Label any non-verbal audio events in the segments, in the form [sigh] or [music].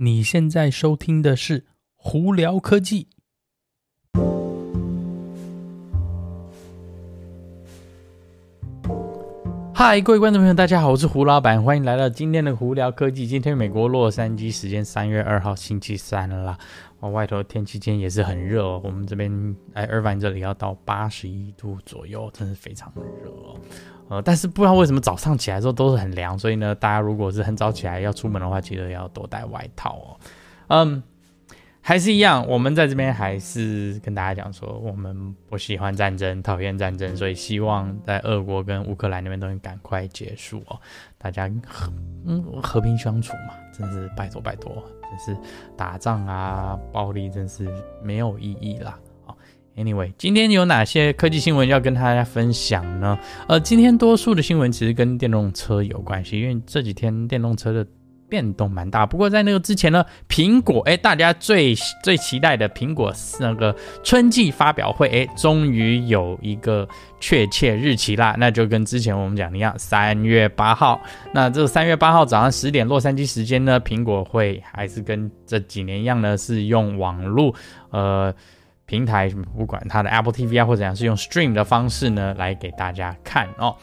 你现在收听的是《胡聊科技》。嗨，各位观众朋友，大家好，我是胡老板，欢迎来到今天的《胡聊科技》。今天美国洛杉矶时间三月二号星期三啦，外头天气今天也是很热哦，我们这边哎，尔湾这里要到八十一度左右，真是非常的热哦。呃，但是不知道为什么早上起来的时候都是很凉，所以呢，大家如果是很早起来要出门的话，记得要多带外套哦。嗯。还是一样，我们在这边还是跟大家讲说，我们不喜欢战争，讨厌战争，所以希望在俄国跟乌克兰那边都能赶快结束哦，大家和嗯和平相处嘛，真是拜托拜托，真是打仗啊，暴力真是没有意义啦。好，Anyway，今天有哪些科技新闻要跟大家分享呢？呃，今天多数的新闻其实跟电动车有关系，因为这几天电动车的。变动蛮大，不过在那个之前呢，苹果哎，大家最最期待的苹果那个春季发表会哎，终于有一个确切日期啦，那就跟之前我们讲的一样，三月八号。那这三月八号早上十点洛杉矶时间呢，苹果会还是跟这几年一样呢，是用网络呃平台，不管它的 Apple TV 啊或者怎样，是用 Stream 的方式呢来给大家看哦。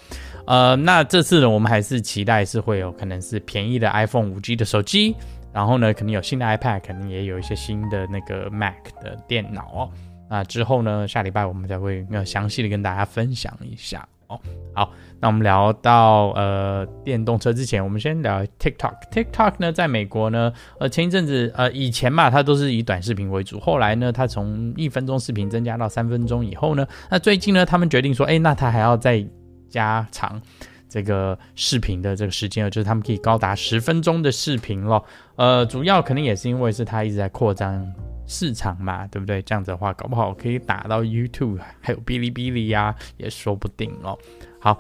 呃，那这次呢，我们还是期待是会有可能是便宜的 iPhone 五 G 的手机，然后呢，肯定有新的 iPad，肯定也有一些新的那个 Mac 的电脑哦。那之后呢，下礼拜我们才会要详细的跟大家分享一下哦。好，那我们聊到呃电动车之前，我们先聊 TikTok。TikTok 呢，在美国呢，呃前一阵子呃以前嘛，它都是以短视频为主，后来呢，它从一分钟视频增加到三分钟以后呢，那最近呢，他们决定说，哎，那它还要再加长这个视频的这个时间，就是他们可以高达十分钟的视频咯。呃，主要可能也是因为是它一直在扩张市场嘛，对不对？这样子的话，搞不好可以打到 YouTube，还有哔哩哔哩呀，也说不定哦。好，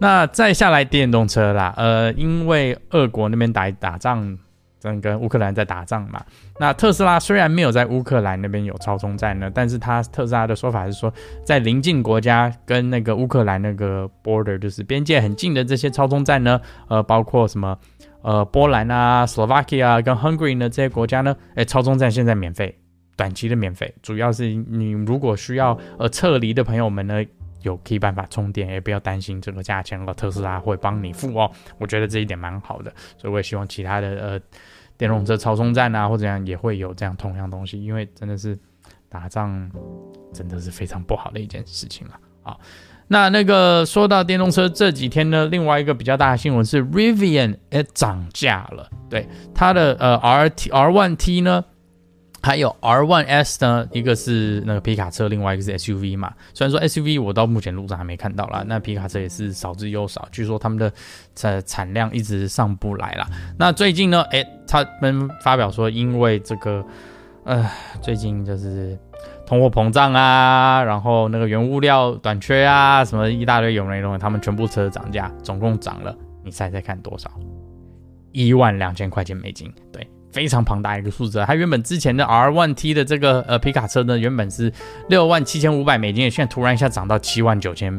那再下来电动车啦，呃，因为俄国那边打打仗。跟乌克兰在打仗嘛，那特斯拉虽然没有在乌克兰那边有超充站呢，但是他特斯拉的说法是说，在邻近国家跟那个乌克兰那个 border 就是边界很近的这些超充站呢，呃，包括什么呃波兰啊、Slovakia 啊跟 Hungary 呢这些国家呢，哎，超充站现在免费，短期的免费，主要是你如果需要呃撤离的朋友们呢。有可以办法充电，也不要担心这个价钱了，特斯拉会帮你付哦。我觉得这一点蛮好的，所以我也希望其他的呃电动车超充站啊或者怎样也会有这样同样东西，因为真的是打仗真的是非常不好的一件事情了。好，那那个说到电动车这几天呢，另外一个比较大的新闻是 Rivian 也涨价了，对它的呃 RT R1T 呢。还有 R1S 呢，一个是那个皮卡车，另外一个是 SUV 嘛。虽然说 SUV 我到目前路上还没看到啦，那皮卡车也是少之又少。据说他们的产产量一直上不来啦。那最近呢，哎，他们发表说，因为这个，呃，最近就是通货膨胀啊，然后那个原物料短缺啊，什么一大堆有没有，他们全部车涨价，总共涨了，你猜猜看多少？一万两千块钱美金，对。非常庞大一个数字，它原本之前的 R1T 的这个呃皮卡车呢，原本是六万七千五百美金，现在突然一下涨到七万九千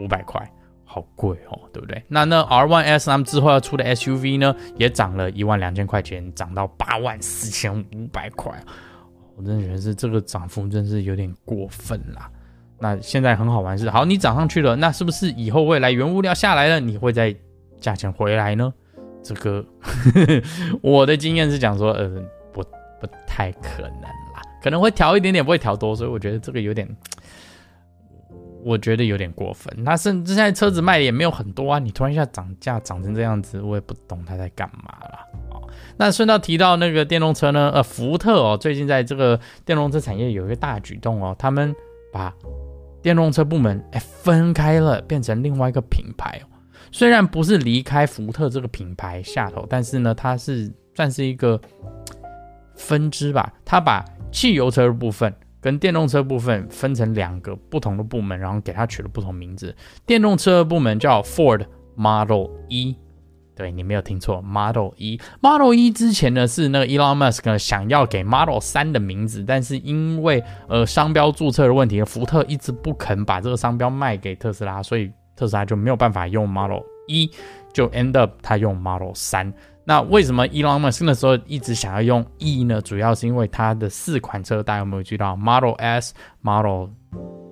五百块，好贵哦，对不对？那那 R1S 他们之后要出的 SUV 呢，也涨了一万两千块钱，涨到八万四千五百块，我真的觉得是这个涨幅真是有点过分啦。那现在很好玩是，好，你涨上去了，那是不是以后未来原物料下来了，你会再价钱回来呢？这个 [laughs] 我的经验是讲说，呃，不不太可能啦，可能会调一点点，不会调多，所以我觉得这个有点，我觉得有点过分。那甚至现在车子卖的也没有很多啊，你突然一下涨价涨成这样子，我也不懂他在干嘛啦。哦，那顺道提到那个电动车呢，呃，福特哦，最近在这个电动车产业有一个大举动哦，他们把电动车部门哎分开了，变成另外一个品牌哦。虽然不是离开福特这个品牌下头，但是呢，它是算是一个分支吧。它把汽油车的部分跟电动车部分分成两个不同的部门，然后给它取了不同名字。电动车的部门叫 Ford Model E，对，你没有听错，Model E。Model E 之前呢是那个 Elon Musk 想要给 Model 3的名字，但是因为呃商标注册的问题，福特一直不肯把这个商标卖给特斯拉，所以。特斯拉就没有办法用 Model 一，就 end up 他用 Model 三。那为什么 Elon Musk 那时候一直想要用 E 呢？主要是因为它的四款车，大家有没有知道？Model S、Model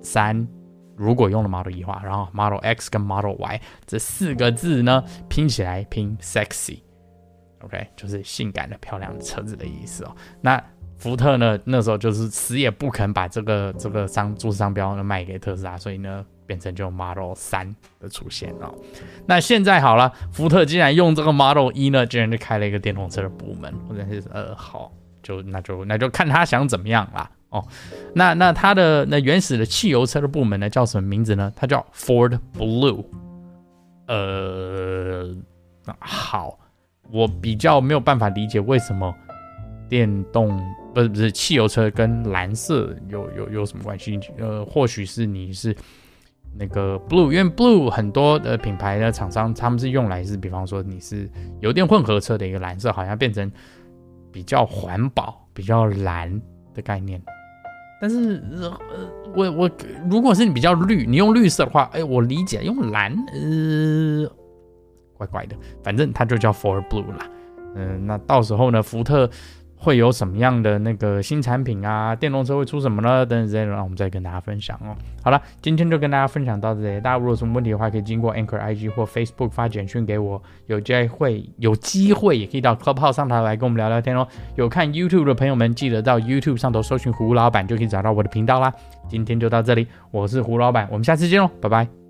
三，如果用了 Model E 的话，然后 Model X 跟 Model Y 这四个字呢，拼起来拼 sexy，OK，就是性感的、漂亮的车子的意思哦。那福特呢，那时候就是死也不肯把这个这个商注册商标呢卖给特斯拉，所以呢。变成就 Model 三的出现哦，那现在好了，福特竟然用这个 Model 一呢，竟然就开了一个电动车的部门，或者是呃好，就那就那就看他想怎么样啦哦。那那他的那原始的汽油车的部门呢，叫什么名字呢？它叫 Ford Blue。呃，好，我比较没有办法理解为什么电动不是不是汽油车跟蓝色有有有什么关系？呃，或许是你是。那个 blue，因为 blue 很多的品牌的厂商，他们是用来是，比方说你是油电混合车的一个蓝色，好像变成比较环保、比较蓝的概念。但是，呃，我我如果是你比较绿，你用绿色的话，哎，我理解用蓝，呃，怪怪的。反正它就叫 for Blue 啦。嗯、那到时候呢，福特。会有什么样的那个新产品啊？电动车会出什么呢？等等之类的，让我们再跟大家分享哦。好了，今天就跟大家分享到这里。大家如果有什么问题的话，可以经过 Anchor IG 或 Facebook 发简讯给我。有机会有机会也可以到 Clubhouse 上台来跟我们聊聊天哦。有看 YouTube 的朋友们，记得到 YouTube 上头搜寻胡老板，就可以找到我的频道啦。今天就到这里，我是胡老板，我们下次见喽，拜拜。